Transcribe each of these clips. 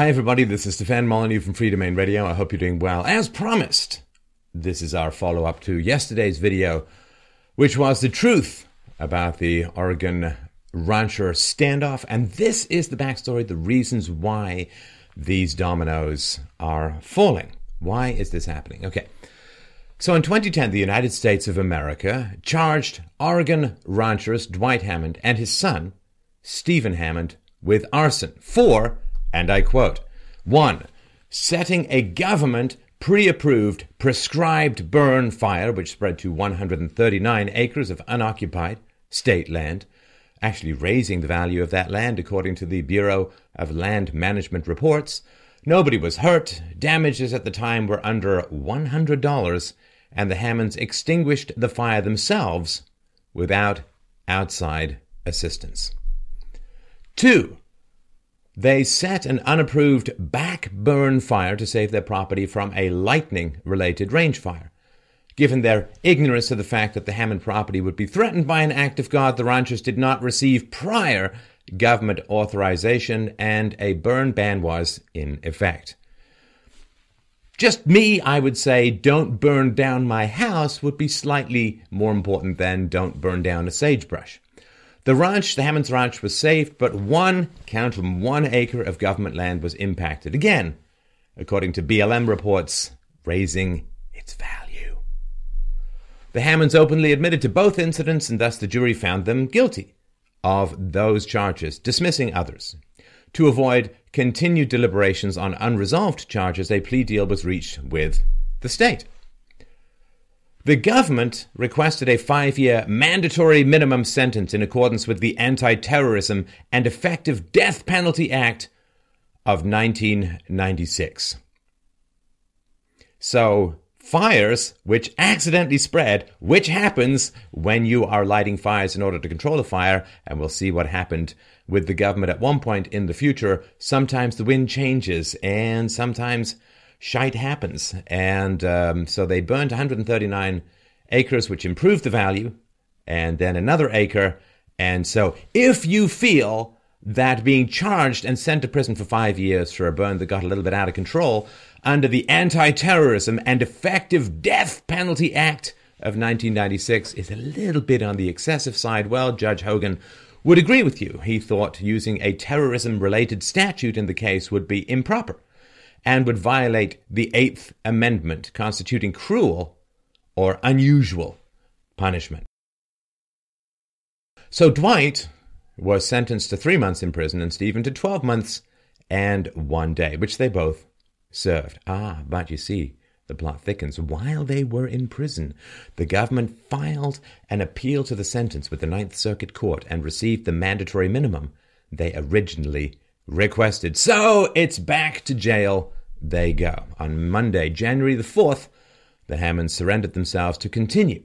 Hi, everybody. This is Stefan Molyneux from Freedomain Radio. I hope you're doing well. As promised, this is our follow up to yesterday's video, which was the truth about the Oregon rancher standoff. And this is the backstory, the reasons why these dominoes are falling. Why is this happening? Okay. So in 2010, the United States of America charged Oregon ranchers Dwight Hammond and his son, Steven Hammond, with arson for, and I quote, one, setting a government pre approved prescribed burn fire, which spread to 139 acres of unoccupied state land, actually raising the value of that land according to the Bureau of Land Management reports. Nobody was hurt. Damages at the time were under $100 and the Hammonds extinguished the fire themselves without outside assistance. Two, they set an unapproved back burn fire to save their property from a lightning related range fire. Given their ignorance of the fact that the Hammond property would be threatened by an act of God, the ranchers did not receive prior government authorization and a burn ban was in effect. Just me, I would say, don't burn down my house would be slightly more important than don't burn down a sagebrush. The ranch, the Hammonds Ranch, was saved, but one, count them, one acre of government land was impacted. Again, according to BLM reports, raising its value. The Hammonds openly admitted to both incidents, and thus the jury found them guilty of those charges, dismissing others. To avoid continued deliberations on unresolved charges, a plea deal was reached with the state. The government requested a five year mandatory minimum sentence in accordance with the Anti Terrorism and Effective Death Penalty Act of 1996. So, fires which accidentally spread, which happens when you are lighting fires in order to control a fire, and we'll see what happened with the government at one point in the future, sometimes the wind changes and sometimes shite happens. And um, so they burned 139 acres, which improved the value, and then another acre. And so if you feel that being charged and sent to prison for five years for a burn that got a little bit out of control under the Anti Terrorism and Effective Death Penalty Act of 1996 is a little bit on the excessive side, well, Judge Hogan would agree with you. He thought using a terrorism related statute in the case would be improper and would violate the Eighth Amendment, constituting cruel or unusual punishment. So Dwight was sentenced to three months in prison and Steven to 12 months and one day, which they both served. Ah, but you see, the plot thickens. While they were in prison, the government filed an appeal to the sentence with the Ninth Circuit Court and received the mandatory minimum they originally requested. So it's back to jail they go. On Monday, January the 4th, the Hammonds surrendered themselves to continue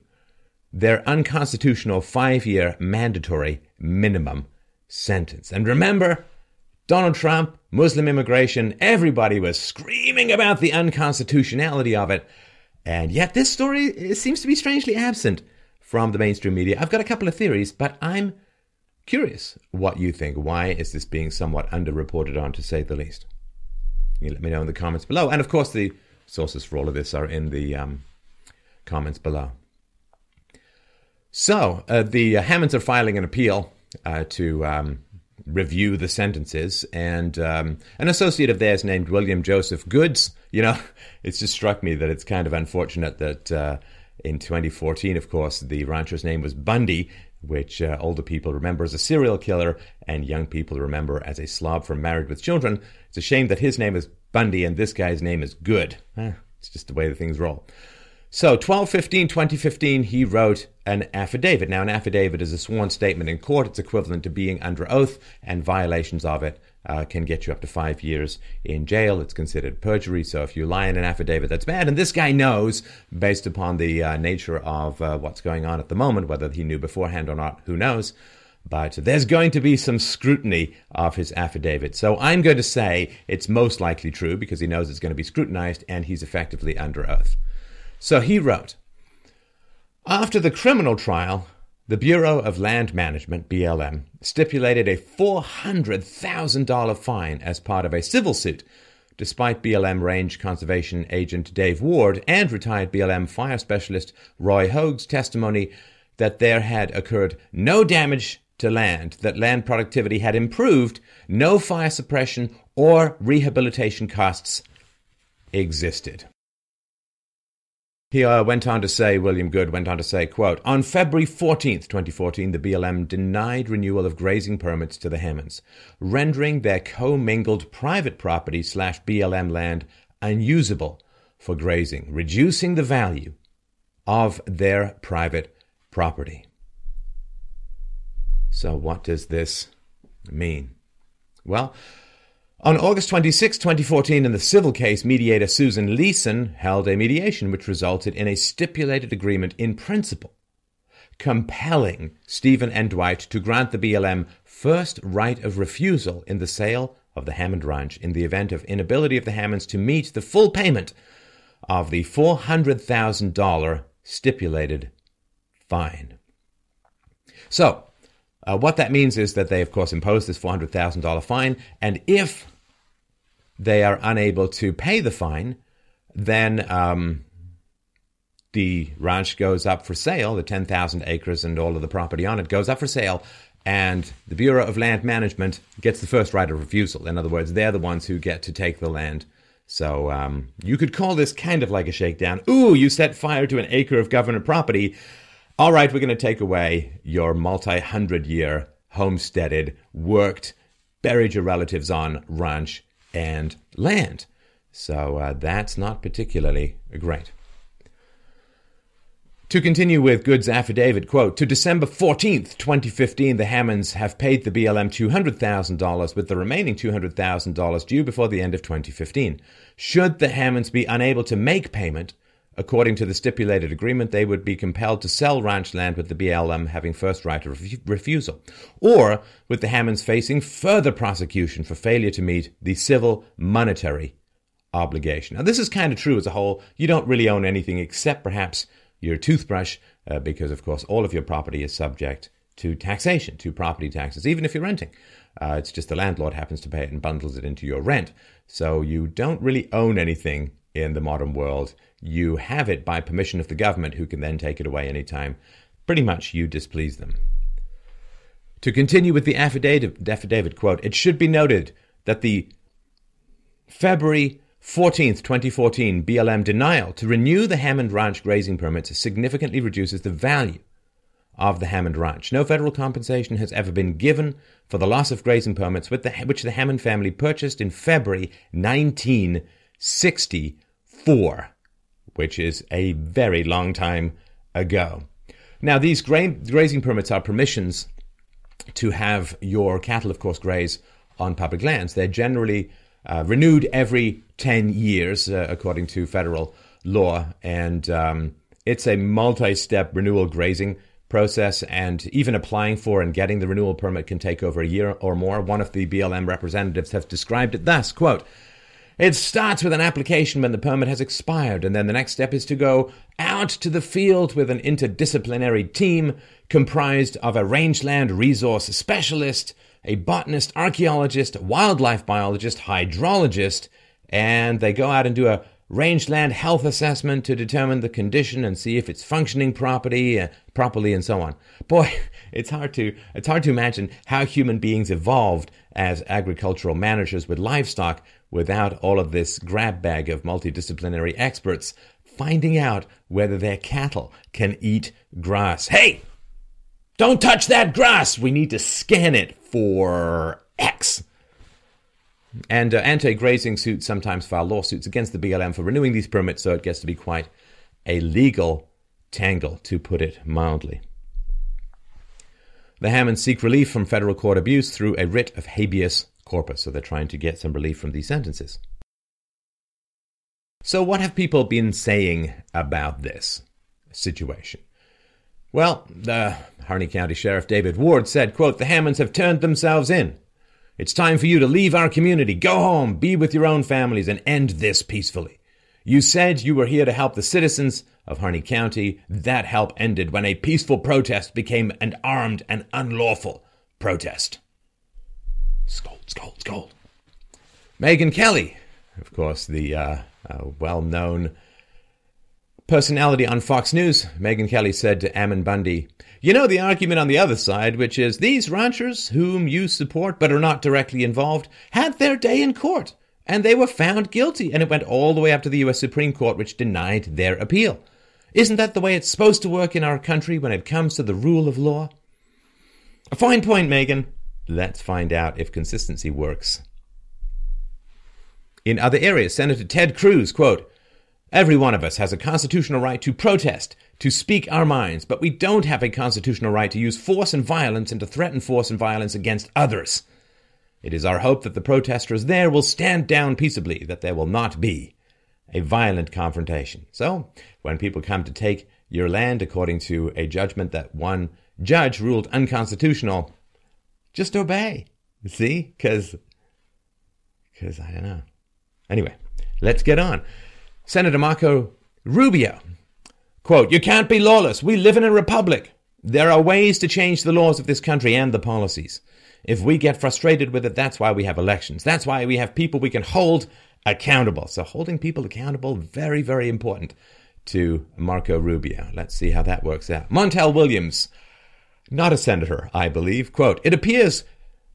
their unconstitutional five year mandatory minimum sentence. And remember, Donald Trump, Muslim immigration, everybody was screaming about the unconstitutionality of it. And yet, this story seems to be strangely absent from the mainstream media. I've got a couple of theories, but I'm curious what you think. Why is this being somewhat underreported on, to say the least? You let me know in the comments below. And of course, the sources for all of this are in the um, comments below. So, uh, the uh, Hammonds are filing an appeal uh, to um, review the sentences. And um, an associate of theirs named William Joseph Goods, you know, it's just struck me that it's kind of unfortunate that uh, in 2014, of course, the rancher's name was Bundy, which uh, older people remember as a serial killer and young people remember as a slob from Married with Children. It's a shame that his name is Bundy and this guy's name is Good. Eh, it's just the way the things roll. So, 12 15 2015, he wrote an affidavit. Now, an affidavit is a sworn statement in court. It's equivalent to being under oath, and violations of it uh, can get you up to five years in jail. It's considered perjury. So, if you lie in an affidavit, that's bad. And this guy knows, based upon the uh, nature of uh, what's going on at the moment, whether he knew beforehand or not, who knows. But there's going to be some scrutiny of his affidavit. So I'm going to say it's most likely true because he knows it's going to be scrutinized and he's effectively under oath. So he wrote After the criminal trial, the Bureau of Land Management, BLM, stipulated a $400,000 fine as part of a civil suit, despite BLM Range Conservation Agent Dave Ward and retired BLM fire specialist Roy Hogue's testimony that there had occurred no damage to land, that land productivity had improved, no fire suppression or rehabilitation costs existed. He uh, went on to say, William Goode went on to say, quote, On February 14th, 2014, the BLM denied renewal of grazing permits to the Hammonds, rendering their commingled private property slash BLM land unusable for grazing, reducing the value of their private property. So, what does this mean? Well, on August 26, 2014, in the civil case, mediator Susan Leeson held a mediation which resulted in a stipulated agreement in principle, compelling Steven and Dwight to grant the BLM first right of refusal in the sale of the Hammond Ranch in the event of inability of the Hammonds to meet the full payment of the $400,000 stipulated fine. So, uh, what that means is that they, of course, imposed this $400,000 fine, and if they are unable to pay the fine, then um, the ranch goes up for sale. The 10,000 acres and all of the property on it goes up for sale. And the Bureau of Land Management gets the first right of refusal. In other words, they're the ones who get to take the land. So um, you could call this kind of like a shakedown. Ooh, you set fire to an acre of government property. All right, we're going to take away your multi hundred year homesteaded, worked, buried your relatives on ranch and land. So uh, that's not particularly great. To continue with Goode's affidavit, quote, to December 14th, 2015, the Hammonds have paid the BLM $200,000 with the remaining $200,000 due before the end of 2015. Should the Hammonds be unable to make payment, according to the stipulated agreement, they would be compelled to sell ranch land with the BLM having first right of refusal, or with the Hammonds facing further prosecution for failure to meet the civil monetary obligation. Now, this is kind of true as a whole. You don't really own anything except perhaps your toothbrush, uh, because of course all of your property is subject to taxation, to property taxes, even if you're renting. Uh, it's just the landlord happens to pay it and bundles it into your rent. So you don't really own anything in the modern world. You have it by permission of the government, who can then take it away anytime. Pretty much you displease them. To continue with the affidavit, affidavit quote, it should be noted that the February 14th, 2014, BLM denial to renew the Hammond Ranch grazing permits significantly reduces the value of the Hammond Ranch. No federal compensation has ever been given for the loss of grazing permits the, which the Hammond family purchased in February 1964, which is a very long time ago. Now, these gra- grazing permits are permissions to have your cattle, of course, graze on public lands. They're generally uh, renewed every 10 years, uh, according to federal law. And um, it's a multi step renewal grazing process. And even applying for and getting the renewal permit can take over a year or more. One of the BLM representatives has described it thus quote, it starts with an application when the permit has expired, and then the next step is to go out to the field with an interdisciplinary team comprised of a rangeland resource specialist, a botanist, archaeologist, wildlife biologist, hydrologist, and they go out and do a rangeland health assessment to determine the condition and see if it's functioning properly, uh, properly and so on. Boy, it's hard to it's hard to imagine how human beings evolved as agricultural managers with livestock without all of this grab bag of multidisciplinary experts finding out whether their cattle can eat grass. Hey, don't touch that grass. We need to scan it for X. And uh, anti grazing suits sometimes file lawsuits against the BLM for renewing these permits, so it gets to be quite a legal tangle, to put it mildly. The Hammonds seek relief from federal court abuse through a writ of habeas corpus, so they're trying to get some relief from these sentences. So, what have people been saying about this situation? Well, the Harney County Sheriff David Ward said, quote, the Hammonds have turned themselves in. It's time for you to leave our community, go home, be with your own families, and end this peacefully. You said you were here to help the citizens of Harney County. That help ended when a peaceful protest became an armed and unlawful protest. Scold, scold, scold. Megyn Kelly, of course, the uh, uh, well known personality on Fox News, Megyn Kelly said to Ammon Bundy, You know the argument on the other side, which is these ranchers whom you support but are not directly involved had their day in court and they were found guilty, and it went all the way up to the US Supreme Court, which denied their appeal. Isn't that the way it's supposed to work in our country when it comes to the rule of law? A fine point, Megyn. Let's find out if consistency works. In other areas, Senator Ted Cruz, quote, Every one of us has a constitutional right to protest, to speak our minds, but we don't have a constitutional right to use force and violence and to threaten force and violence against others. It is our hope that the protesters there will stand down peaceably, that there will not be a violent confrontation. So, when people come to take your land according to a judgment that one judge ruled unconstitutional, just obey. See? Because, because I don't know. Anyway, let's get on. Senator Marco Rubio, quote, You can't be lawless. We live in a republic. There are ways to change the laws of this country and the policies. If we get frustrated with it, that's why we have elections. That's why we have people we can hold accountable. So holding people accountable, very, very important to Marco Rubio. Let's see how that works out. Montel Williams, not a senator, I believe. Quote, it appears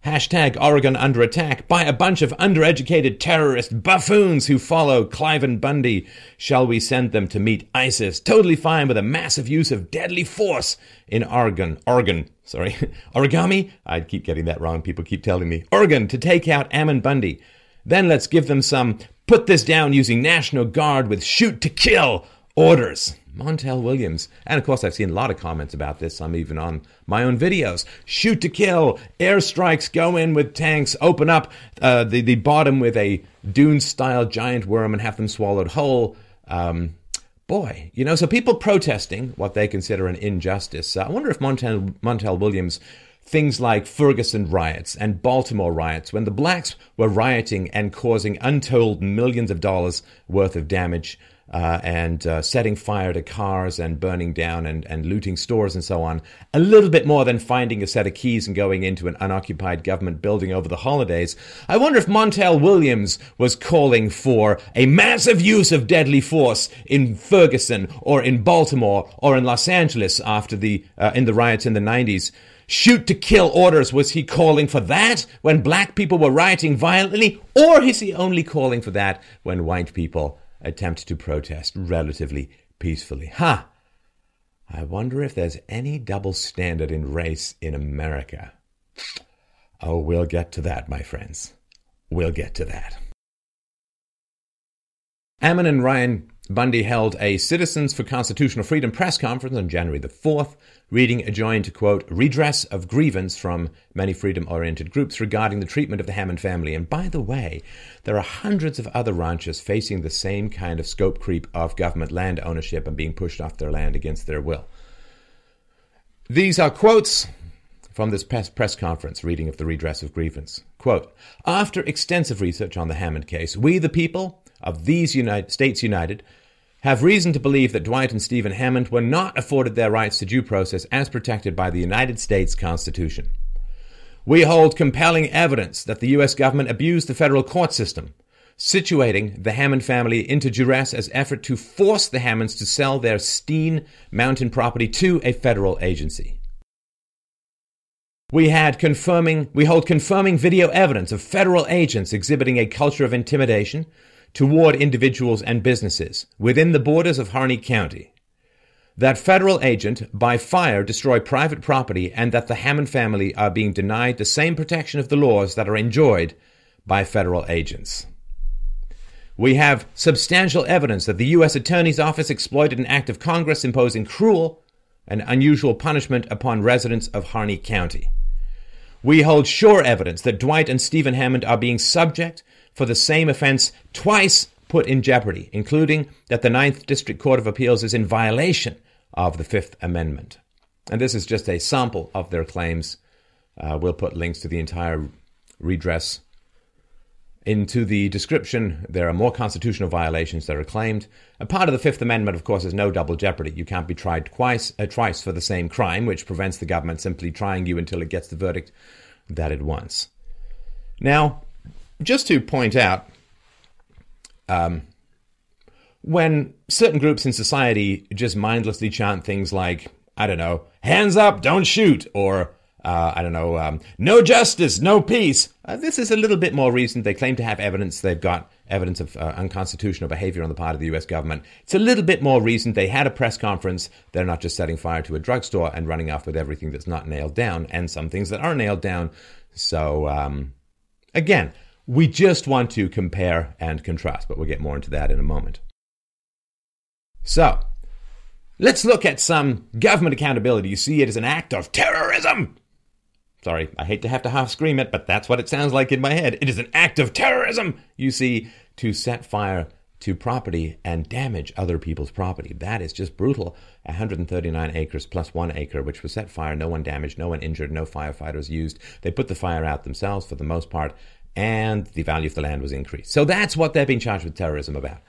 Hashtag Oregon under attack by a bunch of undereducated terrorist buffoons who follow Cliven Bundy. Shall we send them to meet ISIS? Totally fine with a massive use of deadly force in Oregon. Oregon, sorry. Origami? I keep getting that wrong. People keep telling me. Oregon to take out Ammon Bundy. Then let's give them some put this down using National Guard with shoot to kill orders. Montel Williams. And of course, I've seen a lot of comments about this. I'm even on my own videos. Shoot to kill, airstrikes, go in with tanks, open up uh, the, the bottom with a dune style giant worm and have them swallowed whole. Um, boy, you know, so people protesting what they consider an injustice. Uh, I wonder if Montel, Montel Williams things like Ferguson riots and Baltimore riots, when the blacks were rioting and causing untold millions of dollars worth of damage, uh, and uh, setting fire to cars and burning down and, and looting stores and so on, a little bit more than finding a set of keys and going into an unoccupied government building over the holidays. I wonder if Montel Williams was calling for a massive use of deadly force in Ferguson or in Baltimore or in Los Angeles after the uh, in the riots in the 90s shoot to kill orders. Was he calling for that when black people were rioting violently? Or is he only calling for that when white people attempt to protest relatively peacefully. Ha! I wonder if there's any double standard in race in America. Oh, we'll get to that, my friends. We'll get to that. Ammon and Ryan Bundy held a Citizens for Constitutional Freedom press conference on January the 4th, reading a joint, quote, redress of grievance from many freedom oriented groups regarding the treatment of the Hammond family. And by the way, there are hundreds of other ranchers facing the same kind of scope creep of government land ownership and being pushed off their land against their will. These are quotes from this press, press conference reading of the redress of grievance. Quote, after extensive research on the Hammond case, we, the people of these United States United, have reason to believe that Dwight and Steven Hammond were not afforded their rights to due process as protected by the United States Constitution. We hold compelling evidence that the U.S. government abused the federal court system, situating the Hammond family into duress as effort to force the Hammonds to sell their Steen Mountain property to a federal agency. We had confirming, we hold confirming video evidence of federal agents exhibiting a culture of intimidation, toward individuals and businesses within the borders of Harney County. That federal agent by fire destroy private property and that the Hammond family are being denied the same protection of the laws that are enjoyed by federal agents. We have substantial evidence that the U.S. Attorney's Office exploited an act of Congress imposing cruel and unusual punishment upon residents of Harney County. We hold sure evidence that Dwight and Steven Hammond are being subject for the same offense twice put in jeopardy, including that the Ninth District Court of Appeals is in violation of the Fifth Amendment. And this is just a sample of their claims. Uh, we'll put links to the entire redress into the description, there are more constitutional violations that are claimed. A part of the Fifth Amendment, of course, is no double jeopardy. You can't be tried twice, uh, twice for the same crime, which prevents the government simply trying you until it gets the verdict that it wants. Now, just to point out, um, when certain groups in society just mindlessly chant things like, I don't know, hands up, don't shoot, or uh, I don't know, um, no justice, no peace. Uh, this is a little bit more recent. They claim to have evidence. They've got evidence of uh, unconstitutional behavior on the part of the US government. It's a little bit more recent. They had a press conference. They're not just setting fire to a drugstore and running off with everything that's not nailed down and some things that are nailed down. So, um, again, we just want to compare and contrast, but we'll get more into that in a moment. So, let's look at some government accountability. You see it as an act of terrorism. Sorry, I hate to have to half scream it, but that's what it sounds like in my head. It is an act of terrorism, you see, to set fire to property and damage other people's property. That is just brutal. 139 acres plus one acre, which was set fire, no one damaged, no one injured, no firefighters used. They put the fire out themselves for the most part, and the value of the land was increased. So that's what they're being charged with terrorism about.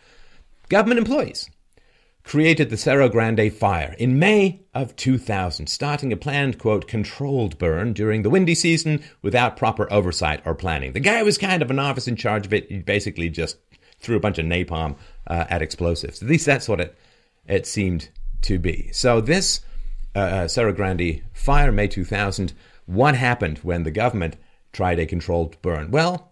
Government employees created the Cerro Grande fire in May of 2000, starting a planned, quote, controlled burn during the windy season without proper oversight or planning. The guy was kind of an officer in charge of it. He basically just threw a bunch of napalm uh, at explosives. At least that's what it, it seemed to be. So this uh, uh Cerro Grande fire, May 2000, what happened when the government tried a controlled burn? Well,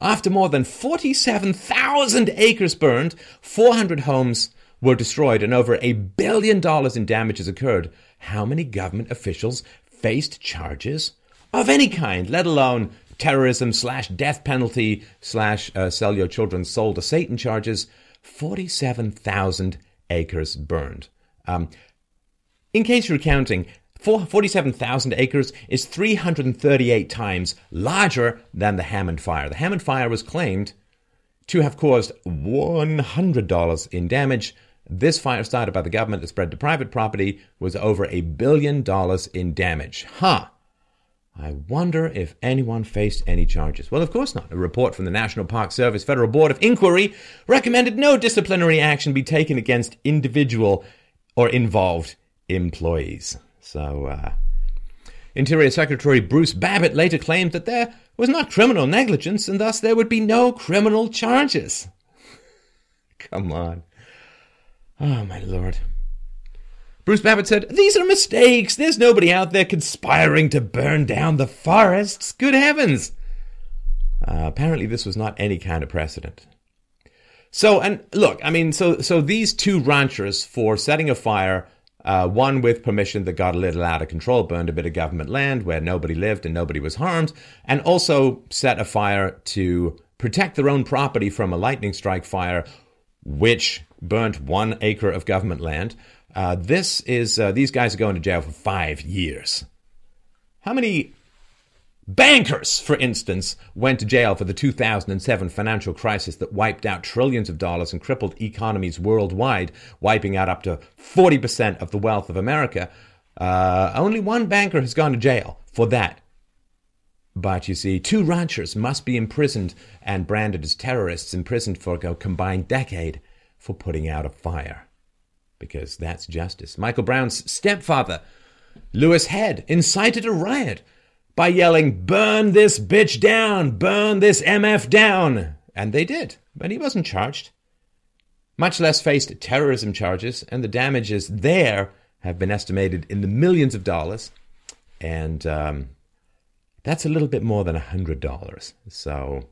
after more than 47,000 acres burned, 400 homes were destroyed and over a billion dollars in damages occurred, how many government officials faced charges of any kind, let alone terrorism slash death penalty slash uh, sell your children's soul to Satan charges? 47,000 acres burned. Um, in case you're counting, 47,000 acres is 338 times larger than the Hammond fire. The Hammond fire was claimed to have caused $100 in damage. This fire started by the government that spread to private property was over a billion dollars in damage. Huh. I wonder if anyone faced any charges. Well, of course not. A report from the National Park Service Federal Board of Inquiry recommended no disciplinary action be taken against individual or involved employees. So, uh, Interior Secretary Bruce Babbitt later claimed that there was not criminal negligence and thus there would be no criminal charges. Come on. Oh, my lord. Bruce Babbitt said, These are mistakes. There's nobody out there conspiring to burn down the forests. Good heavens. Uh, apparently, this was not any kind of precedent. So, and look, I mean, so so these two ranchers for setting a fire, uh, one with permission that got a little out of control, burned a bit of government land where nobody lived and nobody was harmed, and also set a fire to protect their own property from a lightning strike fire, which burnt one acre of government land. Uh, this is uh, these guys are going to jail for five years. How many bankers, for instance, went to jail for the 2007 financial crisis that wiped out trillions of dollars and crippled economies worldwide, wiping out up to 40% of the wealth of America? Uh, only one banker has gone to jail for that. But you see, two ranchers must be imprisoned and branded as terrorists, imprisoned for a combined decade for putting out a fire. Because that's justice. Michael Brown's stepfather, Louis Head, incited a riot by yelling, Burn this bitch down! Burn this MF down! And they did, but he wasn't charged. Much less faced terrorism charges, and the damages there have been estimated in the millions of dollars. And um, that's a little bit more than a $100. So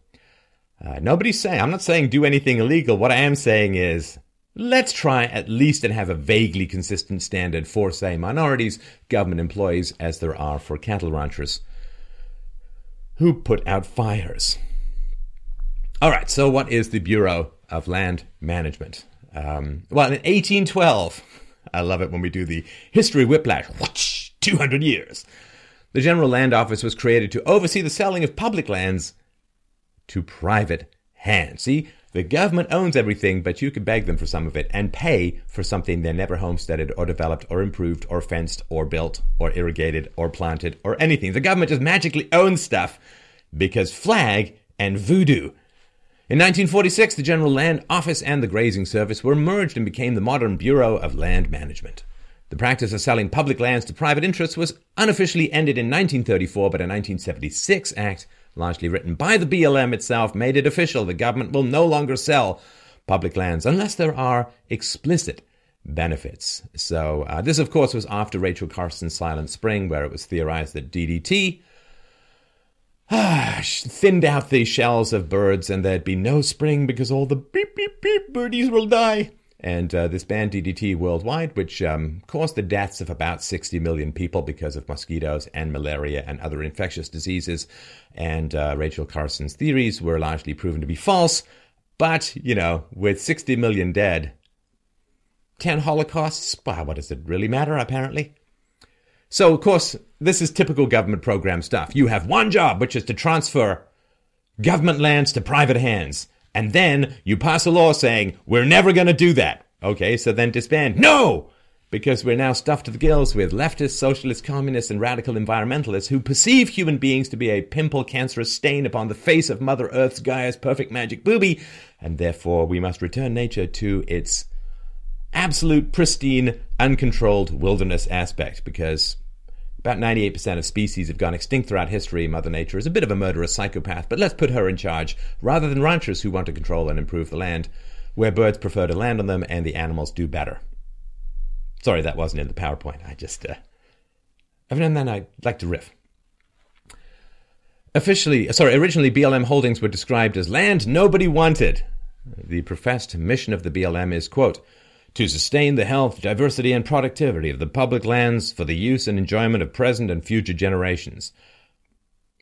uh, nobody's saying, I'm not saying do anything illegal. What I am saying is let's try at least and have a vaguely consistent standard for, say, minorities, government employees, as there are for cattle ranchers who put out fires. All right, so what is the Bureau of Land Management? Um, well, in 1812, I love it when we do the history whiplash, whoosh, 200 years. The General Land Office was created to oversee the selling of public lands to private hands. See, the government owns everything, but you can beg them for some of it and pay for something they never homesteaded or developed or improved or fenced or built or irrigated or planted or anything. The government just magically owns stuff because flag and voodoo. In 1946, the General Land Office and the Grazing Service were merged and became the modern Bureau of Land Management. The practice of selling public lands to private interests was unofficially ended in 1934, but a 1976 act, largely written by the BLM itself, made it official. The government will no longer sell public lands unless there are explicit benefits. So, uh, this, of course, was after Rachel Carson's Silent Spring, where it was theorized that DDT ah, thinned out the shells of birds and there'd be no spring because all the beep, beep, beep birdies will die and uh, this banned DDT worldwide, which um, caused the deaths of about 60 million people because of mosquitoes and malaria and other infectious diseases. And uh, Rachel Carson's theories were largely proven to be false. But, you know, with 60 million dead, 10 holocausts, well, what does it really matter, apparently? So, of course, this is typical government program stuff. You have one job, which is to transfer government lands to private hands. And then you pass a law saying, we're never going to do that. Okay, so then disband. No! Because we're now stuffed to the gills with leftists, socialists, communists, and radical environmentalists who perceive human beings to be a pimple cancerous stain upon the face of Mother Earth's Gaia's perfect magic booby, and therefore we must return nature to its absolute, pristine, uncontrolled wilderness aspect because about 98% of species have gone extinct throughout history. Mother Nature is a bit of a murderous psychopath, but let's put her in charge rather than ranchers who want to control and improve the land, where birds prefer to land on them and the animals do better. Sorry, that wasn't in the PowerPoint. I just, uh, every now and then I like to riff. Officially, sorry, originally BLM holdings were described as land nobody wanted. The professed mission of the BLM is, quote, to sustain the health, diversity, and productivity of the public lands for the use and enjoyment of present and future generations.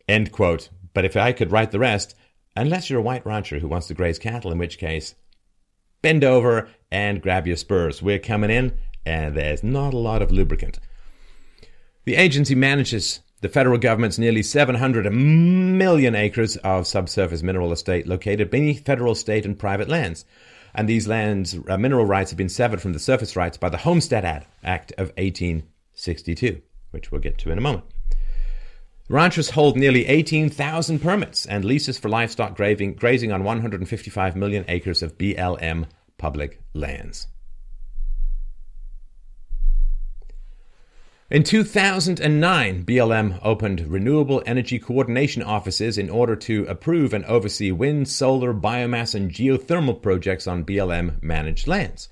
End quote. But if I could write the rest, unless you're a white rancher who wants to graze cattle, in which case, bend over and grab your spurs. We're coming in, and there's not a lot of lubricant. The agency manages the federal government's nearly 700 million acres of subsurface mineral estate located beneath federal, state, and private lands and these lands' uh, mineral rights have been severed from the surface rights by the Homestead Act of 1862, which we'll get to in a moment. Ranchers hold nearly 18,000 permits and leases for livestock grazing, grazing on 155 million acres of BLM public lands. In 2009, BLM opened renewable energy coordination offices in order to approve and oversee wind, solar, biomass, and geothermal projects on BLM managed lands.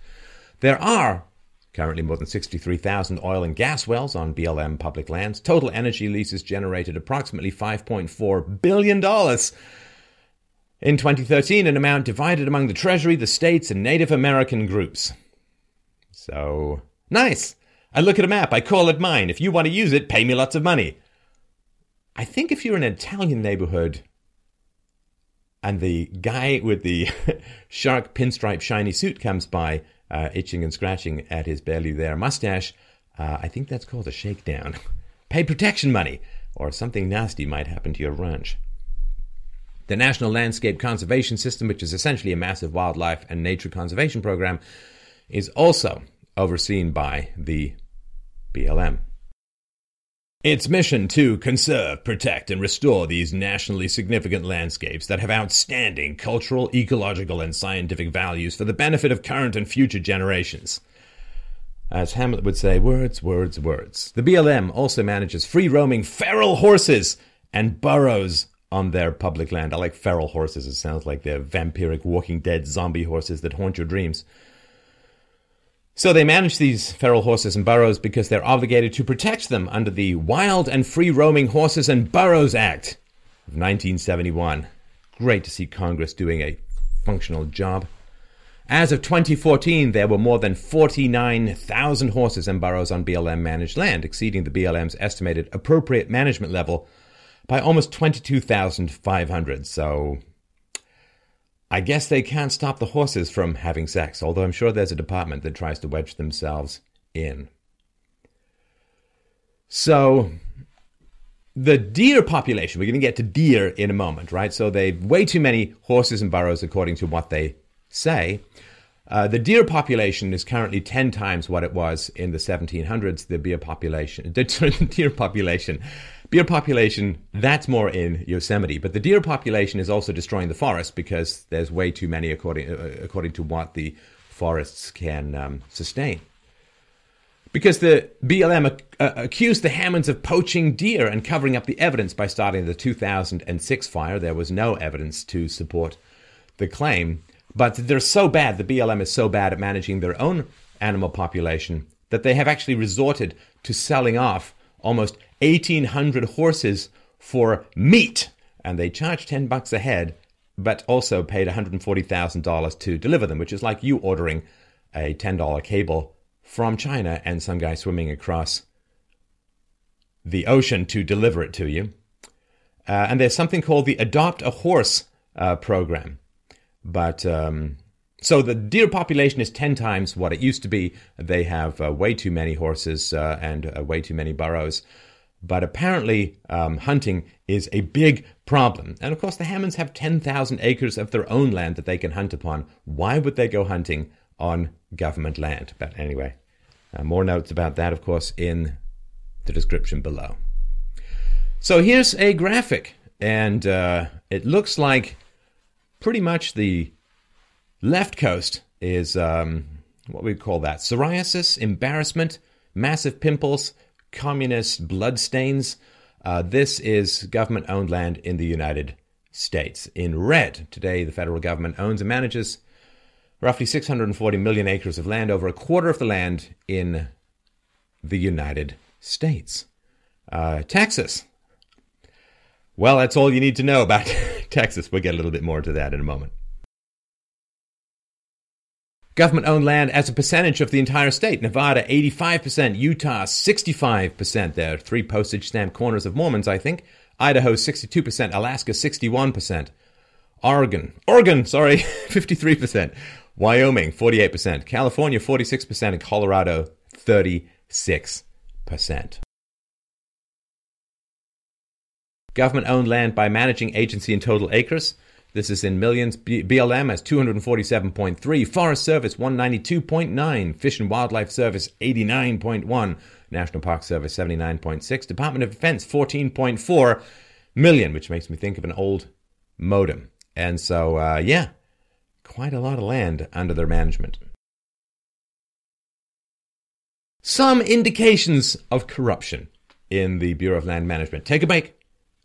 There are currently more than 63,000 oil and gas wells on BLM public lands. Total energy leases generated approximately $5.4 billion. In 2013, an amount divided among the Treasury, the states, and Native American groups. So, nice. I look at a map, I call it mine. If you want to use it, pay me lots of money. I think if you're in an Italian neighborhood and the guy with the shark pinstripe shiny suit comes by, uh, itching and scratching at his barely there mustache, uh, I think that's called a shakedown. pay protection money, or something nasty might happen to your ranch. The National Landscape Conservation System, which is essentially a massive wildlife and nature conservation program, is also overseen by the BLM. Its mission to conserve, protect, and restore these nationally significant landscapes that have outstanding cultural, ecological, and scientific values for the benefit of current and future generations. As Hamlet would say, words, words, words. The BLM also manages free roaming feral horses and burros on their public land. I like feral horses, it sounds like they're vampiric, walking dead zombie horses that haunt your dreams. So they manage these feral horses and burros because they're obligated to protect them under the Wild and Free Roaming Horses and Burros Act of 1971. Great to see Congress doing a functional job. As of 2014, there were more than 49,000 horses and burros on BLM managed land, exceeding the BLM's estimated appropriate management level by almost 22,500. So I guess they can't stop the horses from having sex, although I'm sure there's a department that tries to wedge themselves in. So, the deer population, we're going to get to deer in a moment, right? So, they've way too many horses and burros, according to what they say. Uh, the deer population is currently 10 times what it was in the 1700s. The deer population, the deer population Bear population, that's more in Yosemite. But the deer population is also destroying the forest because there's way too many according, uh, according to what the forests can um, sustain. Because the BLM ac- uh, accused the Hammonds of poaching deer and covering up the evidence by starting the 2006 fire. There was no evidence to support the claim. But they're so bad, the BLM is so bad at managing their own animal population that they have actually resorted to selling off almost 1,800 horses for meat. And they charge 10 bucks a head, but also paid $140,000 to deliver them, which is like you ordering a $10 cable from China and some guy swimming across the ocean to deliver it to you. Uh, and there's something called the Adopt a Horse uh, program. But um, so the deer population is 10 times what it used to be. They have uh, way too many horses uh, and uh, way too many burros. But apparently, um, hunting is a big problem. And of course, the Hammonds have 10,000 acres of their own land that they can hunt upon. Why would they go hunting on government land? But anyway, uh, more notes about that, of course, in the description below. So here's a graphic, and uh, it looks like pretty much the left coast is um, what we call that psoriasis, embarrassment, massive pimples communist bloodstains. Uh, this is government owned land in the United States. In red, today the federal government owns and manages roughly 640 million acres of land, over a quarter of the land in the United States. Uh, Texas. Well, that's all you need to know about Texas. We'll get a little bit more to that in a moment. Government owned land as a percentage of the entire state. Nevada, 85%. Utah, 65%. There are three postage stamp corners of Mormons, I think. Idaho, 62%. Alaska, 61%. Oregon, Oregon, sorry, 53%. Wyoming, 48%. California, 46%. And Colorado, 36%. Government owned land by managing agency in total acres. This is in millions. BLM has 247.3, Forest Service 192.9, Fish and Wildlife Service 89.1, National Park Service 79.6, Department of Defense 14.4 million, which makes me think of an old modem. And so, uh, yeah, quite a lot of land under their management. Some indications of corruption in the Bureau of Land Management. Take a break.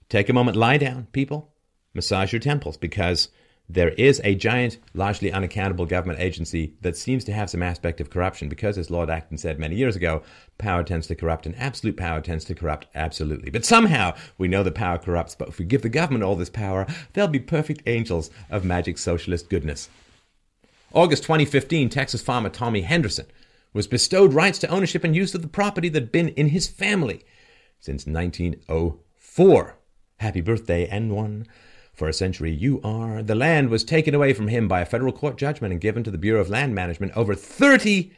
Take a moment, lie down, people massage your temples because there is a giant, largely unaccountable government agency that seems to have some aspect of corruption because, as Lord Acton said many years ago, power tends to corrupt and absolute power tends to corrupt absolutely. But somehow we know that power corrupts, but if we give the government all this power, they'll be perfect angels of magic socialist goodness. August 2015, Texas farmer Tommy Henderson was bestowed rights to ownership and use of the property that had been in his family since 1904. Happy birthday, N1. For a century, you are. The land was taken away from him by a federal court judgment and given to the Bureau of Land Management over 30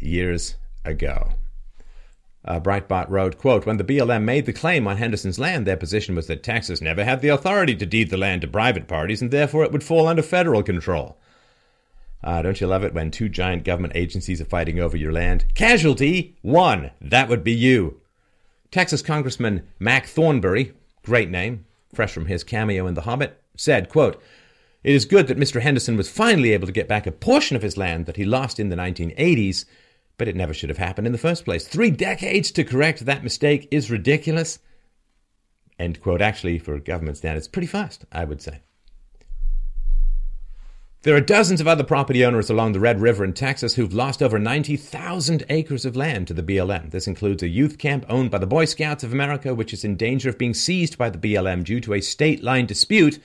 years ago. Uh, Breitbart wrote, quote, When the BLM made the claim on Henderson's land, their position was that Texas never had the authority to deed the land to private parties, and therefore it would fall under federal control. Uh, don't you love it when two giant government agencies are fighting over your land? Casualty, one. That would be you. Texas Congressman Mac Thornberry, great name, fresh from his cameo in The Hobbit, said, quote, It is good that Mr. Henderson was finally able to get back a portion of his land that he lost in the 1980s, but it never should have happened in the first place. Three decades to correct that mistake is ridiculous. End quote. Actually, for government standards, pretty fast, I would say. There are dozens of other property owners along the Red River in Texas who've lost over 90,000 acres of land to the BLM. This includes a youth camp owned by the Boy Scouts of America, which is in danger of being seized by the BLM due to a state line dispute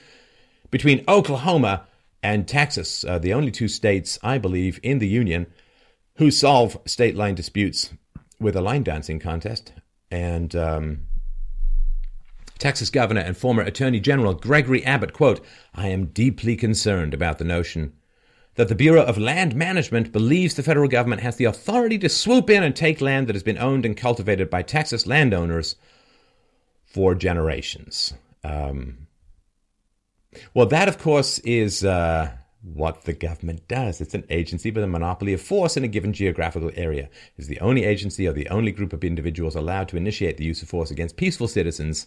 between Oklahoma and Texas, uh, the only two states, I believe, in the Union who solve state line disputes with a line dancing contest. And um, Texas Governor and former Attorney General Gregory Abbott, quote, I am deeply concerned about the notion that the Bureau of Land Management believes the federal government has the authority to swoop in and take land that has been owned and cultivated by Texas landowners for generations. Um, well, that, of course, is uh, what the government does. It's an agency with a monopoly of force in a given geographical area. It's the only agency or the only group of individuals allowed to initiate the use of force against peaceful citizens.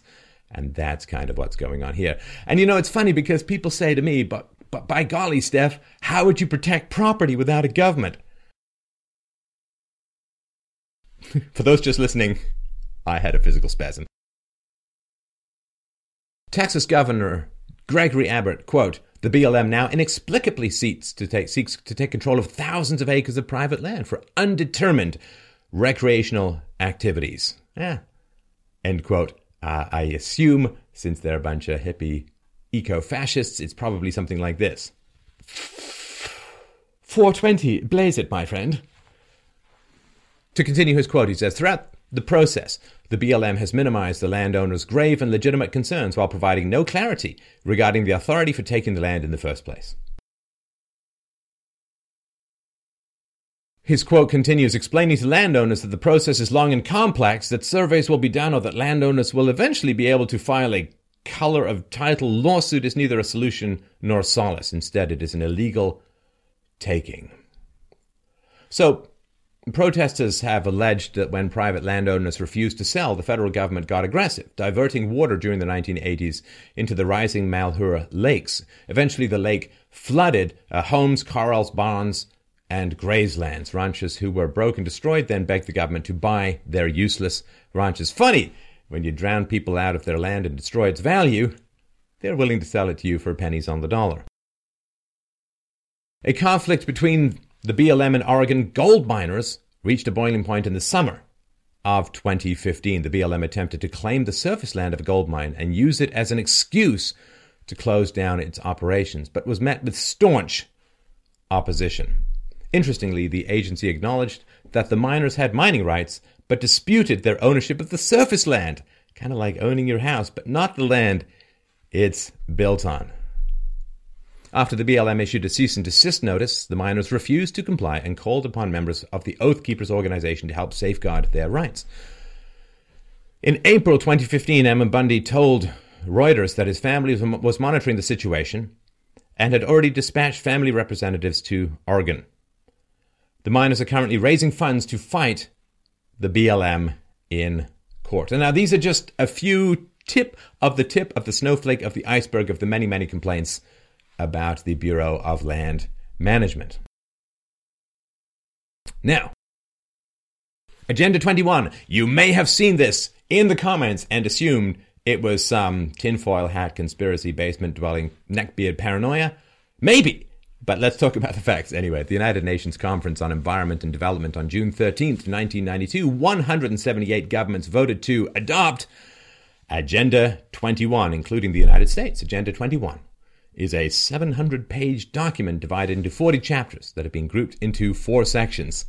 And that's kind of what's going on here. And you know, it's funny because people say to me, but, but by golly, Steph, how would you protect property without a government? For those just listening, I had a physical spasm. Texas Governor Gregory Abbott, quote, the BLM now inexplicably seeks to take, seeks to take control of thousands of acres of private land for undetermined recreational activities. Yeah. End quote. Uh, I assume, since they're a bunch of hippie eco fascists, it's probably something like this 420, blaze it, my friend. To continue his quote, he says, Throughout the process, the BLM has minimized the landowner's grave and legitimate concerns while providing no clarity regarding the authority for taking the land in the first place. His quote continues, explaining to landowners that the process is long and complex, that surveys will be done, or that landowners will eventually be able to file a color of title lawsuit is neither a solution nor solace. Instead, it is an illegal taking. So, Protesters have alleged that when private landowners refused to sell, the federal government got aggressive, diverting water during the 1980s into the rising Malheur lakes. Eventually, the lake flooded uh, homes, corrals, barns, and grazelands. Ranchers who were broke and destroyed then begged the government to buy their useless ranches. Funny, when you drown people out of their land and destroy its value, they're willing to sell it to you for pennies on the dollar. A conflict between the BLM and Oregon gold miners reached a boiling point in the summer of 2015. The BLM attempted to claim the surface land of a gold mine and use it as an excuse to close down its operations, but was met with staunch opposition. Interestingly, the agency acknowledged that the miners had mining rights, but disputed their ownership of the surface land, kind of like owning your house, but not the land it's built on. After the BLM issued a cease and desist notice, the miners refused to comply and called upon members of the Oath Keepers organization to help safeguard their rights. In April 2015, Ammon Bundy told Reuters that his family was monitoring the situation and had already dispatched family representatives to Oregon. The miners are currently raising funds to fight the BLM in court. And now these are just a few tip of the tip of the snowflake of the iceberg of the many, many complaints about the Bureau of Land Management. Now, Agenda 21. You may have seen this in the comments and assumed it was some tinfoil hat conspiracy basement dwelling neckbeard paranoia. Maybe. But let's talk about the facts anyway. At the United Nations Conference on Environment and Development on June 13th, 1992, 178 governments voted to adopt Agenda 21, including the United States. Agenda 21 is a 700 page document divided into 40 chapters that have been grouped into four sections.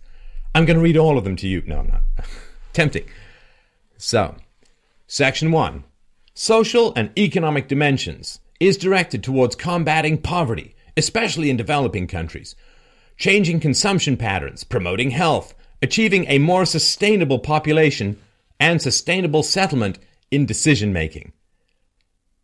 I'm going to read all of them to you. No, I'm not. Tempting. So, Section 1 Social and Economic Dimensions is directed towards combating poverty, especially in developing countries, changing consumption patterns, promoting health, achieving a more sustainable population, and sustainable settlement in decision making.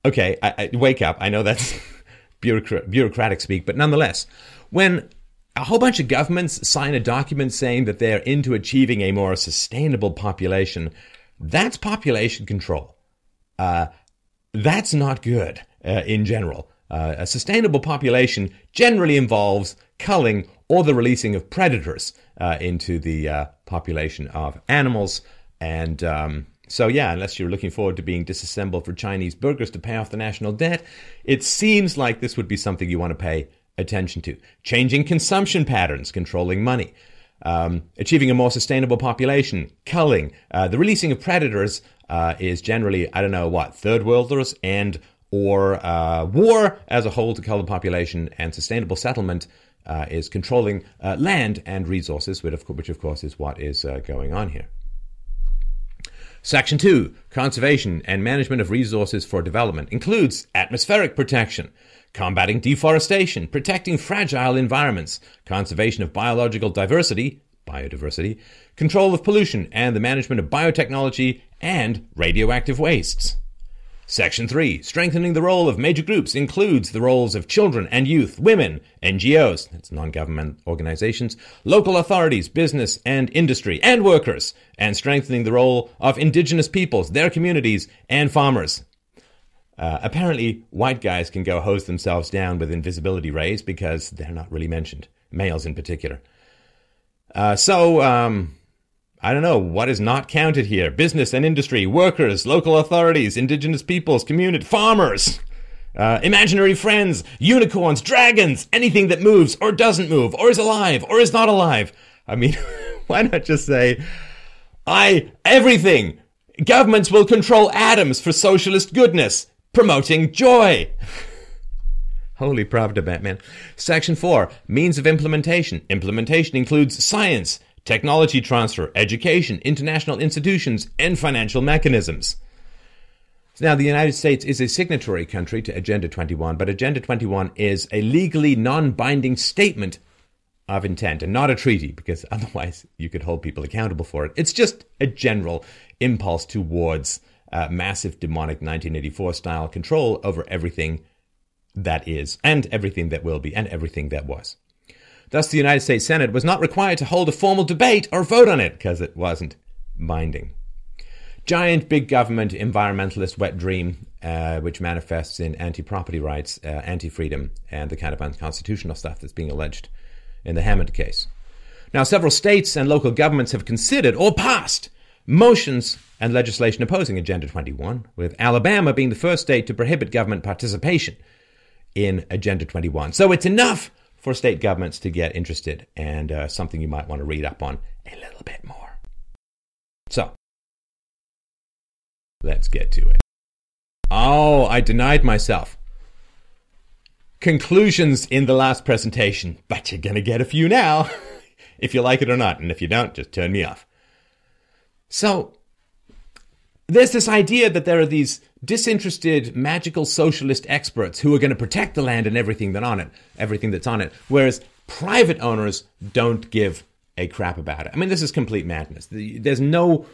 Okay, I, I, wake up. I know that's bureaucrat, bureaucratic speak, but nonetheless, when a whole bunch of governments sign a document saying that they're into achieving a more sustainable population, that's population control. Uh, that's not good uh, in general. Uh, a sustainable population generally involves culling or the releasing of predators uh, into the uh, population of animals and um, so, yeah, unless you're looking forward to being disassembled for Chinese burgers to pay off the national debt, it seems like this would be something you want to pay attention to. Changing consumption patterns, controlling money, um, achieving a more sustainable population, culling, uh, the releasing of predators uh, is generally, I don't know what, third worlders and or uh, war as a whole to kill the population, and sustainable settlement uh, is controlling uh, land and resources, which of, which of course is what is uh, going on here. Section 2 Conservation and Management of Resources for Development includes atmospheric protection, combating deforestation, protecting fragile environments, conservation of biological diversity, biodiversity, control of pollution, and the management of biotechnology and radioactive wastes. Section 3. Strengthening the role of major groups includes the roles of children and youth, women, NGOs, that's non government organizations, local authorities, business and industry, and workers, and strengthening the role of indigenous peoples, their communities, and farmers. Uh, apparently, white guys can go hose themselves down with invisibility rays because they're not really mentioned, males in particular. Uh, so, um, I don't know what is not counted here. Business and industry, workers, local authorities, indigenous peoples, community, farmers, uh, imaginary friends, unicorns, dragons, anything that moves or doesn't move or is alive or is not alive. I mean, why not just say, I, everything. Governments will control atoms for socialist goodness promoting joy. Holy Pravda, Batman. Section 4 Means of implementation. Implementation includes science, technology transfer, education, international institutions, and financial mechanisms. Now, the United States is a signatory country to Agenda 21, but Agenda 21 is a legally non binding statement of intent and not a treaty, because otherwise you could hold people accountable for it. It's just a general impulse towards uh, massive demonic 1984 style control over everything that is, and everything that will be, and everything that was. Thus, the United States Senate was not required to hold a formal debate or vote on it because it wasn't binding. Giant big government environmentalist wet dream, uh, which manifests in anti property rights, uh, anti freedom, and the kind of unconstitutional stuff that's being alleged in the Hammond case. Now, several states and local governments have considered or passed motions and legislation opposing Agenda 21, with Alabama being the first state to prohibit government participation in Agenda 21. So it's enough for state governments to get interested, and uh, something you might want to read up on a little bit more. So, let's get to it. Oh, I denied myself. Conclusions in the last presentation, but you're going to get a few now, if you like it or not. And if you don't, just turn me off. So, there's this idea that there are these disinterested magical socialist experts who are going to protect the land and everything that on it, everything that's on it, whereas private owners don't give a crap about it. I mean, this is complete madness. There's no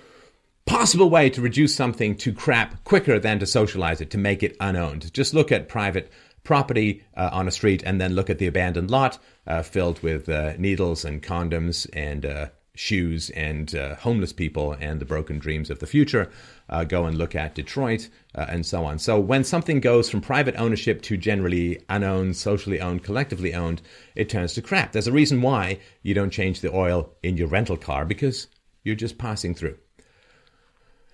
possible way to reduce something to crap quicker than to socialize it, to make it unowned. Just look at private property uh, on a street and then look at the abandoned lot uh, filled with uh, needles and condoms and uh, shoes and uh, homeless people and the broken dreams of the future. Uh, go and look at Detroit uh, and so on. So when something goes from private ownership to generally unowned, socially owned, collectively owned, it turns to crap. There's a reason why you don't change the oil in your rental car because you're just passing through.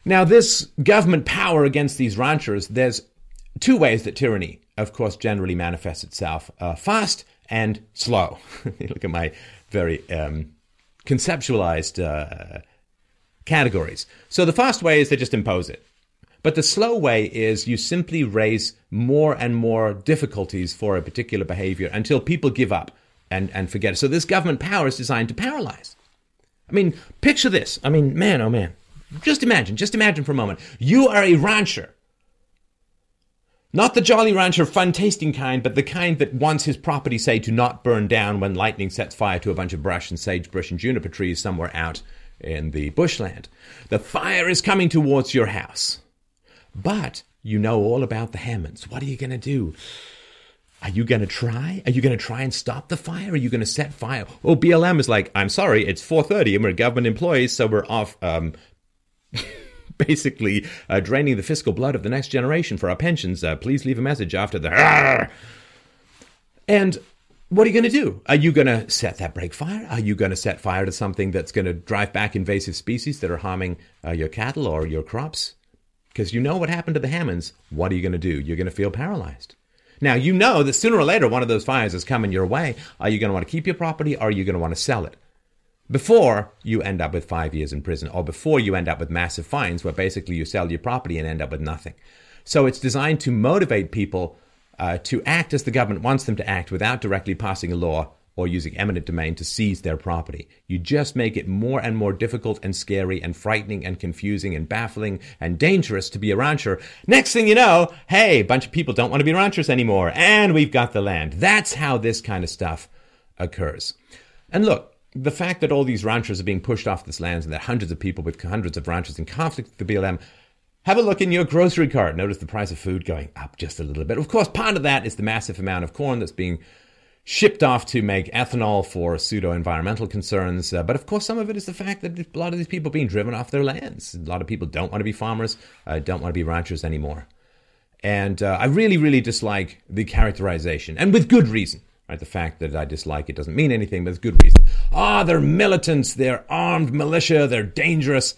Now, this government power against these ranchers, there's two ways that tyranny, of course, generally manifests itself uh, fast and slow. look at my very um, conceptualized uh, categories. So the fast way is to just impose it. But the slow way is you simply raise more and more difficulties for a particular behavior until people give up and, and forget it. So this government power is designed to paralyze. I mean, picture this. I mean, man, oh man. Just imagine, just imagine for a moment. You are a rancher not the Jolly Rancher fun tasting kind, but the kind that wants his property, say, to not burn down when lightning sets fire to a bunch of brush and sagebrush and juniper trees somewhere out in the bushland. The fire is coming towards your house. But you know all about the Hammonds. What are you going to do? Are you going to try? Are you going to try and stop the fire? Are you going to set fire? Oh, BLM is like, I'm sorry, it's 4.30 and we're government employees, so we're off um, basically uh, draining the fiscal blood of the next generation for our pensions. Uh, please leave a message after the. And what are you going to do? Are you going to set that break fire? Are you going to set fire to something that's going to drive back invasive species that are harming uh, your cattle or your crops? Because you know what happened to the Hammonds. What are you going to do? You're going to feel paralyzed. Now, you know that sooner or later one of those fires is coming your way. Are you going to want to keep your property or are you going to want to sell it? Before you end up with five years in prison or before you end up with massive fines where basically you sell your property and end up with nothing. So it's designed to motivate people uh, to act as the government wants them to act without directly passing a law or using eminent domain to seize their property. You just make it more and more difficult and scary and frightening and confusing and baffling and dangerous to be a rancher. Next thing you know, hey, a bunch of people don't want to be ranchers anymore and we've got the land. That's how this kind of stuff occurs. And look, the fact that all these ranchers are being pushed off this land and that hundreds of people with hundreds of ranchers in conflict with the BLM, Have a look in your grocery cart. Notice the price of food going up just a little bit. Of course, part of that is the massive amount of corn that's being shipped off to make ethanol for pseudo environmental concerns. Uh, but of course, some of it is the fact that a lot of these people are being driven off their lands. A lot of people don't want to be farmers, uh, don't want to be ranchers anymore. And uh, I really, really dislike the characterization, and with good reason. Right, the fact that I dislike it doesn't mean anything, but it's good reason. Ah, oh, they're militants, they're armed militia, they're dangerous.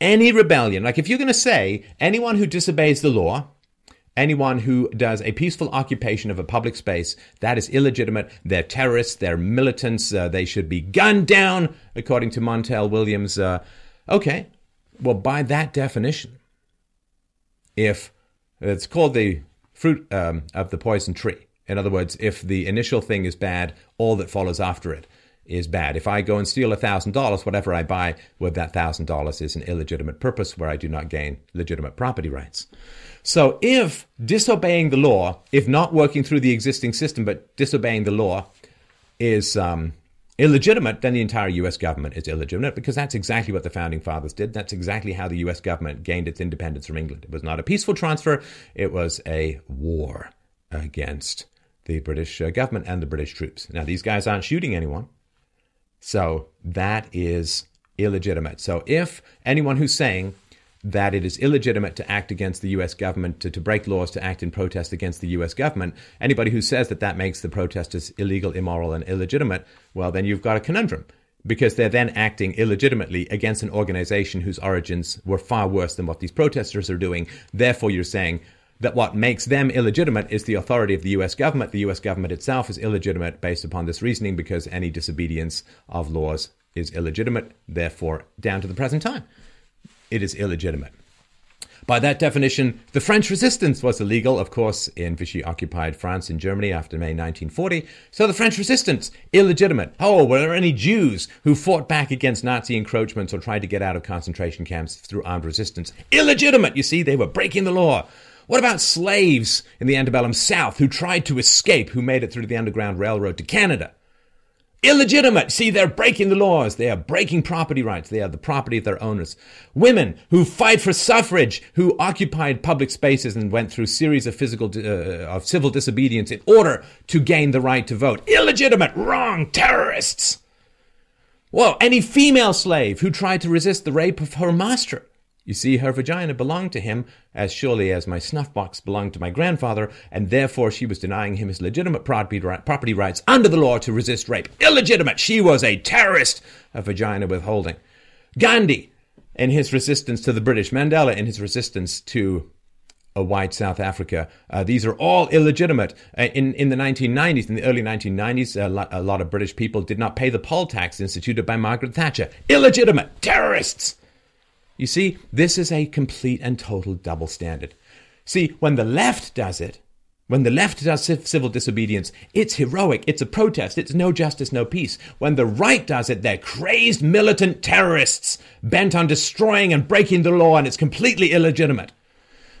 Any rebellion, like if you're going to say anyone who disobeys the law, anyone who does a peaceful occupation of a public space, that is illegitimate. They're terrorists, they're militants, uh, they should be gunned down, according to Montel Williams. Uh, okay, well, by that definition, if it's called the fruit um, of the poison tree, in other words, if the initial thing is bad, all that follows after it is bad. If I go and steal $1,000, whatever I buy with that $1,000 is an illegitimate purpose where I do not gain legitimate property rights. So if disobeying the law, if not working through the existing system, but disobeying the law is um, illegitimate, then the entire US government is illegitimate because that's exactly what the founding fathers did. That's exactly how the US government gained its independence from England. It was not a peaceful transfer, it was a war against the British uh, government and the British troops. Now, these guys aren't shooting anyone. So that is illegitimate. So if anyone who's saying that it is illegitimate to act against the US government, to, to break laws, to act in protest against the US government, anybody who says that that makes the protesters illegal, immoral, and illegitimate, well, then you've got a conundrum because they're then acting illegitimately against an organization whose origins were far worse than what these protesters are doing. Therefore, you're saying, that what makes them illegitimate is the authority of the US government. The US government itself is illegitimate based upon this reasoning because any disobedience of laws is illegitimate, therefore, down to the present time, it is illegitimate. By that definition, the French resistance was illegal, of course, in Vichy occupied France and Germany after May 1940. So the French resistance, illegitimate. Oh, were there any Jews who fought back against Nazi encroachments or tried to get out of concentration camps through armed resistance? Illegitimate. You see, they were breaking the law. What about slaves in the antebellum South who tried to escape, who made it through the Underground Railroad to Canada? Illegitimate. See, they're breaking the laws. They are breaking property rights. They are the property of their owners. Women who fight for suffrage, who occupied public spaces and went through series of physical uh, of civil disobedience in order to gain the right to vote. Illegitimate. Wrong. Terrorists. Well, any female slave who tried to resist the rape of her master. You see, her vagina belonged to him as surely as my snuff box belonged to my grandfather, and therefore she was denying him his legitimate property rights under the law to resist rape. Illegitimate! She was a terrorist A vagina withholding. Gandhi, in his resistance to the British, Mandela, in his resistance to a white South Africa. Uh, these are all illegitimate. Uh, in, in the 1990s, in the early 1990s, a lot, a lot of British people did not pay the poll tax instituted by Margaret Thatcher. Illegitimate. Terrorists. You see, this is a complete and total double standard. See, when the left does it, when the left does civil disobedience, it's heroic, it's a protest, it's no justice, no peace. When the right does it, they're crazed militant terrorists bent on destroying and breaking the law, and it's completely illegitimate.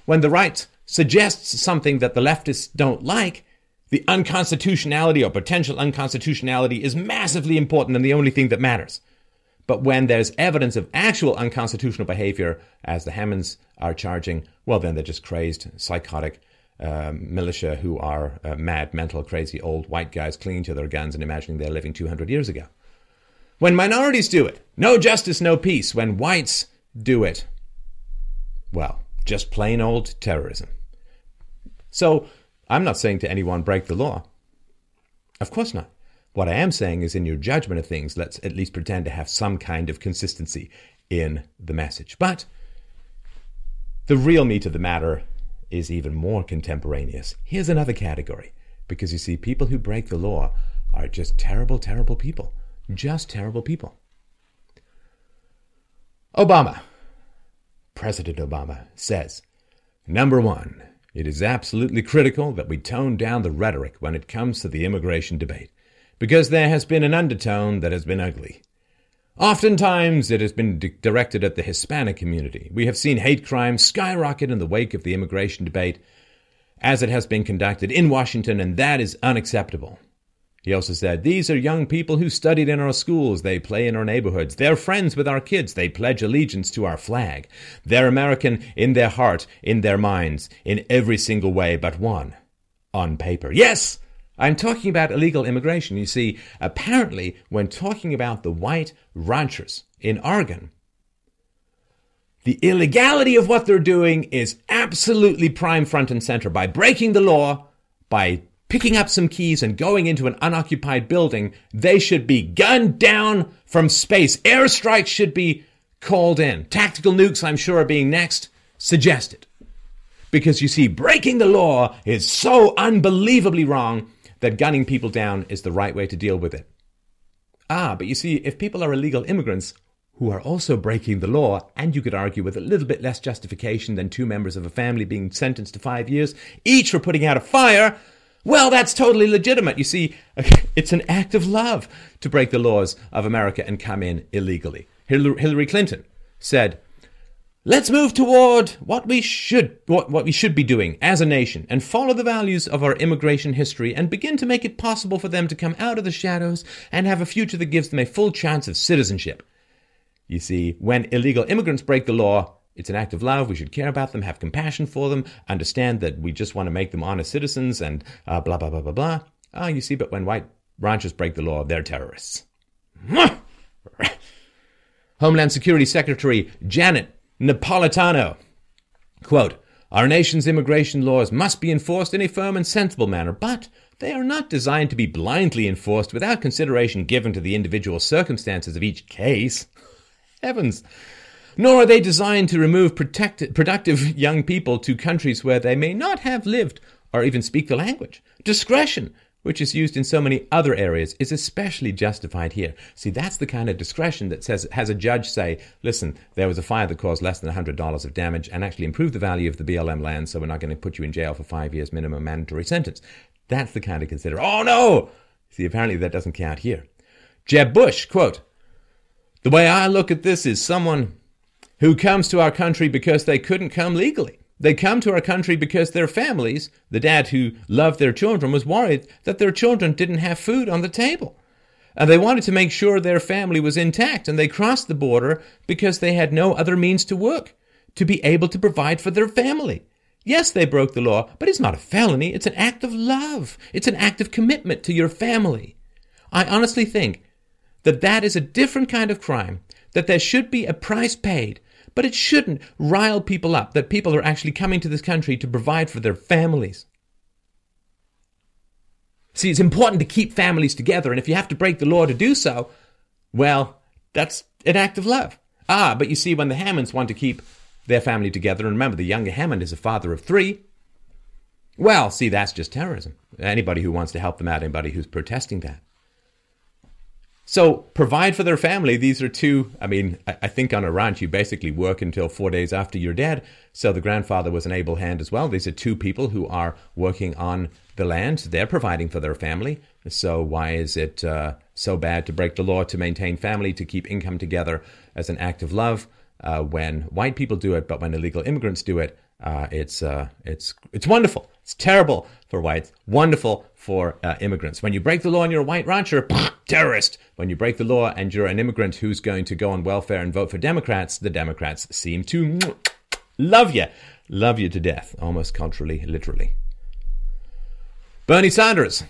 When the right suggests something that the leftists don't like, the unconstitutionality or potential unconstitutionality is massively important and the only thing that matters. But when there's evidence of actual unconstitutional behavior, as the Hammonds are charging, well, then they're just crazed, psychotic um, militia who are uh, mad, mental, crazy old white guys clinging to their guns and imagining they're living 200 years ago. When minorities do it, no justice, no peace. When whites do it, well, just plain old terrorism. So I'm not saying to anyone break the law. Of course not. What I am saying is, in your judgment of things, let's at least pretend to have some kind of consistency in the message. But the real meat of the matter is even more contemporaneous. Here's another category. Because you see, people who break the law are just terrible, terrible people. Just terrible people. Obama, President Obama, says Number one, it is absolutely critical that we tone down the rhetoric when it comes to the immigration debate because there has been an undertone that has been ugly. Oftentimes, it has been di- directed at the Hispanic community. We have seen hate crimes skyrocket in the wake of the immigration debate as it has been conducted in Washington, and that is unacceptable. He also said, These are young people who studied in our schools. They play in our neighborhoods. They're friends with our kids. They pledge allegiance to our flag. They're American in their heart, in their minds, in every single way but one on paper. Yes! I'm talking about illegal immigration. You see, apparently, when talking about the white ranchers in Oregon, the illegality of what they're doing is absolutely prime front and center by breaking the law, by picking up some keys and going into an unoccupied building, they should be gunned down from space. Airstrikes should be called in. Tactical nukes, I'm sure, are being next suggested. Because you see, breaking the law is so unbelievably wrong that gunning people down is the right way to deal with it. Ah, but you see, if people are illegal immigrants who are also breaking the law, and you could argue with a little bit less justification than two members of a family being sentenced to five years, each for putting out a fire, well, that's totally legitimate. You see, it's an act of love to break the laws of America and come in illegally. Hillary Clinton said, Let's move toward what we should what, what we should be doing as a nation and follow the values of our immigration history and begin to make it possible for them to come out of the shadows and have a future that gives them a full chance of citizenship. You see, when illegal immigrants break the law, it's an act of love. We should care about them, have compassion for them, understand that we just want to make them honest citizens, and uh, blah, blah, blah, blah, blah. Ah, you see, but when white ranchers break the law, they're terrorists. Homeland Security Secretary Janet Napolitano, quote, Our nation's immigration laws must be enforced in a firm and sensible manner, but they are not designed to be blindly enforced without consideration given to the individual circumstances of each case. Heavens! nor are they designed to remove productive young people to countries where they may not have lived or even speak the language. Discretion, which is used in so many other areas, is especially justified here. See, that's the kind of discretion that says has a judge say, "Listen, there was a fire that caused less than hundred dollars of damage and actually improved the value of the BLM land, so we're not going to put you in jail for five years minimum mandatory sentence." That's the kind of consider. Oh no! See, apparently that doesn't count here. Jeb Bush, quote, "The way I look at this is someone who comes to our country because they couldn't come legally. They come to our country because their families, the dad who loved their children, was worried that their children didn't have food on the table. And they wanted to make sure their family was intact, and they crossed the border because they had no other means to work, to be able to provide for their family. Yes, they broke the law, but it's not a felony. It's an act of love. It's an act of commitment to your family. I honestly think that that is a different kind of crime, that there should be a price paid but it shouldn't rile people up that people are actually coming to this country to provide for their families. See, it's important to keep families together, and if you have to break the law to do so, well, that's an act of love. Ah, but you see, when the Hammonds want to keep their family together, and remember, the younger Hammond is a father of three, well, see, that's just terrorism. Anybody who wants to help them out, anybody who's protesting that. So provide for their family. These are two. I mean, I think on a ranch you basically work until four days after you're dead. So the grandfather was an able hand as well. These are two people who are working on the land. They're providing for their family. So why is it uh, so bad to break the law to maintain family to keep income together as an act of love uh, when white people do it, but when illegal immigrants do it, uh, it's uh, it's it's wonderful. It's terrible for whites. Wonderful for uh, immigrants. When you break the law and you're a white rancher, terrorist. When you break the law and you're an immigrant who's going to go on welfare and vote for Democrats, the Democrats seem to love you, love you to death, almost culturally, literally. Bernie Sanders.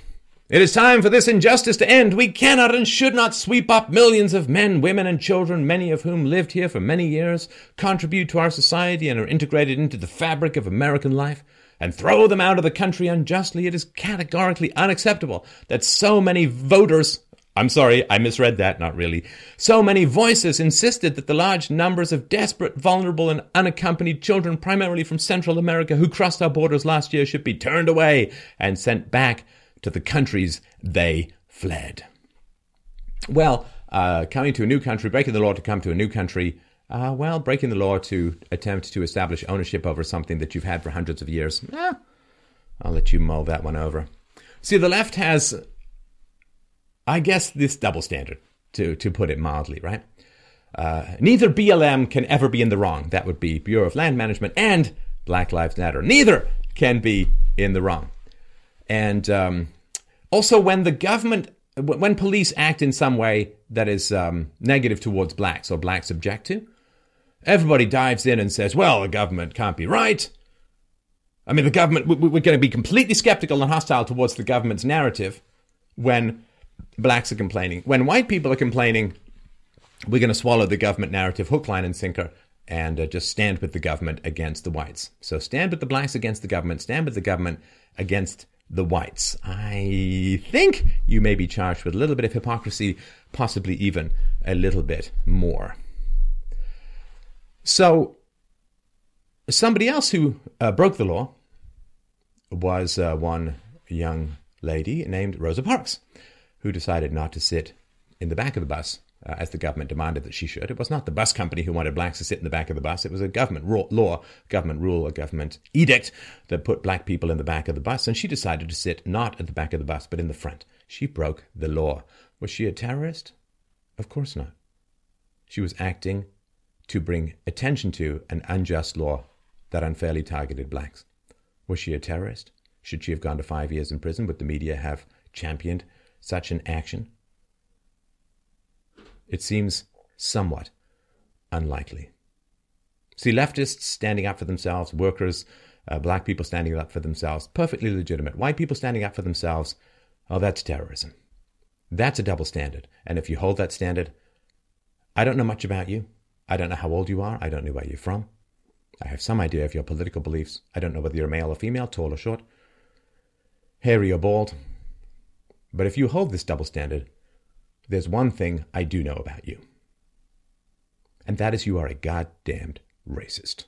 It is time for this injustice to end. We cannot and should not sweep up millions of men, women, and children, many of whom lived here for many years, contribute to our society, and are integrated into the fabric of American life, and throw them out of the country unjustly. It is categorically unacceptable that so many voters I'm sorry, I misread that, not really. So many voices insisted that the large numbers of desperate, vulnerable, and unaccompanied children, primarily from Central America, who crossed our borders last year, should be turned away and sent back to the countries they fled. Well, uh, coming to a new country, breaking the law to come to a new country, uh, well, breaking the law to attempt to establish ownership over something that you've had for hundreds of years, eh, I'll let you mull that one over. See, the left has I guess this double standard, to, to put it mildly, right? Uh, neither BLM can ever be in the wrong. That would be Bureau of Land Management and Black Lives Matter. Neither can be in the wrong. And um, Also, when the government, when police act in some way that is um, negative towards blacks or blacks object to, everybody dives in and says, well, the government can't be right. I mean, the government, we're going to be completely skeptical and hostile towards the government's narrative when blacks are complaining. When white people are complaining, we're going to swallow the government narrative hook, line, and sinker and uh, just stand with the government against the whites. So stand with the blacks against the government, stand with the government against the whites. I think you may be charged with a little bit of hypocrisy, possibly even a little bit more. So, somebody else who uh, broke the law was uh, one young lady named Rosa Parks, who decided not to sit in the back of the bus uh, as the government demanded that she should. It was not the bus company who wanted blacks to sit in the back of the bus. It was a government law, government rule, a government edict that put black people in the back of the bus. And she decided to sit not at the back of the bus, but in the front. She broke the law. Was she a terrorist? Of course not. She was acting to bring attention to an unjust law that unfairly targeted blacks. Was she a terrorist? Should she have gone to five years in prison? Would the media have championed such an action? It seems somewhat unlikely. See, leftists standing up for themselves, workers, uh, black people standing up for themselves, perfectly legitimate. White people standing up for themselves, oh, that's terrorism. That's a double standard. And if you hold that standard, I don't know much about you. I don't know how old you are. I don't know where you're from. I have some idea of your political beliefs. I don't know whether you're male or female, tall or short, hairy or bald. But if you hold this double standard, there's one thing I do know about you, and that is you are a goddamned racist.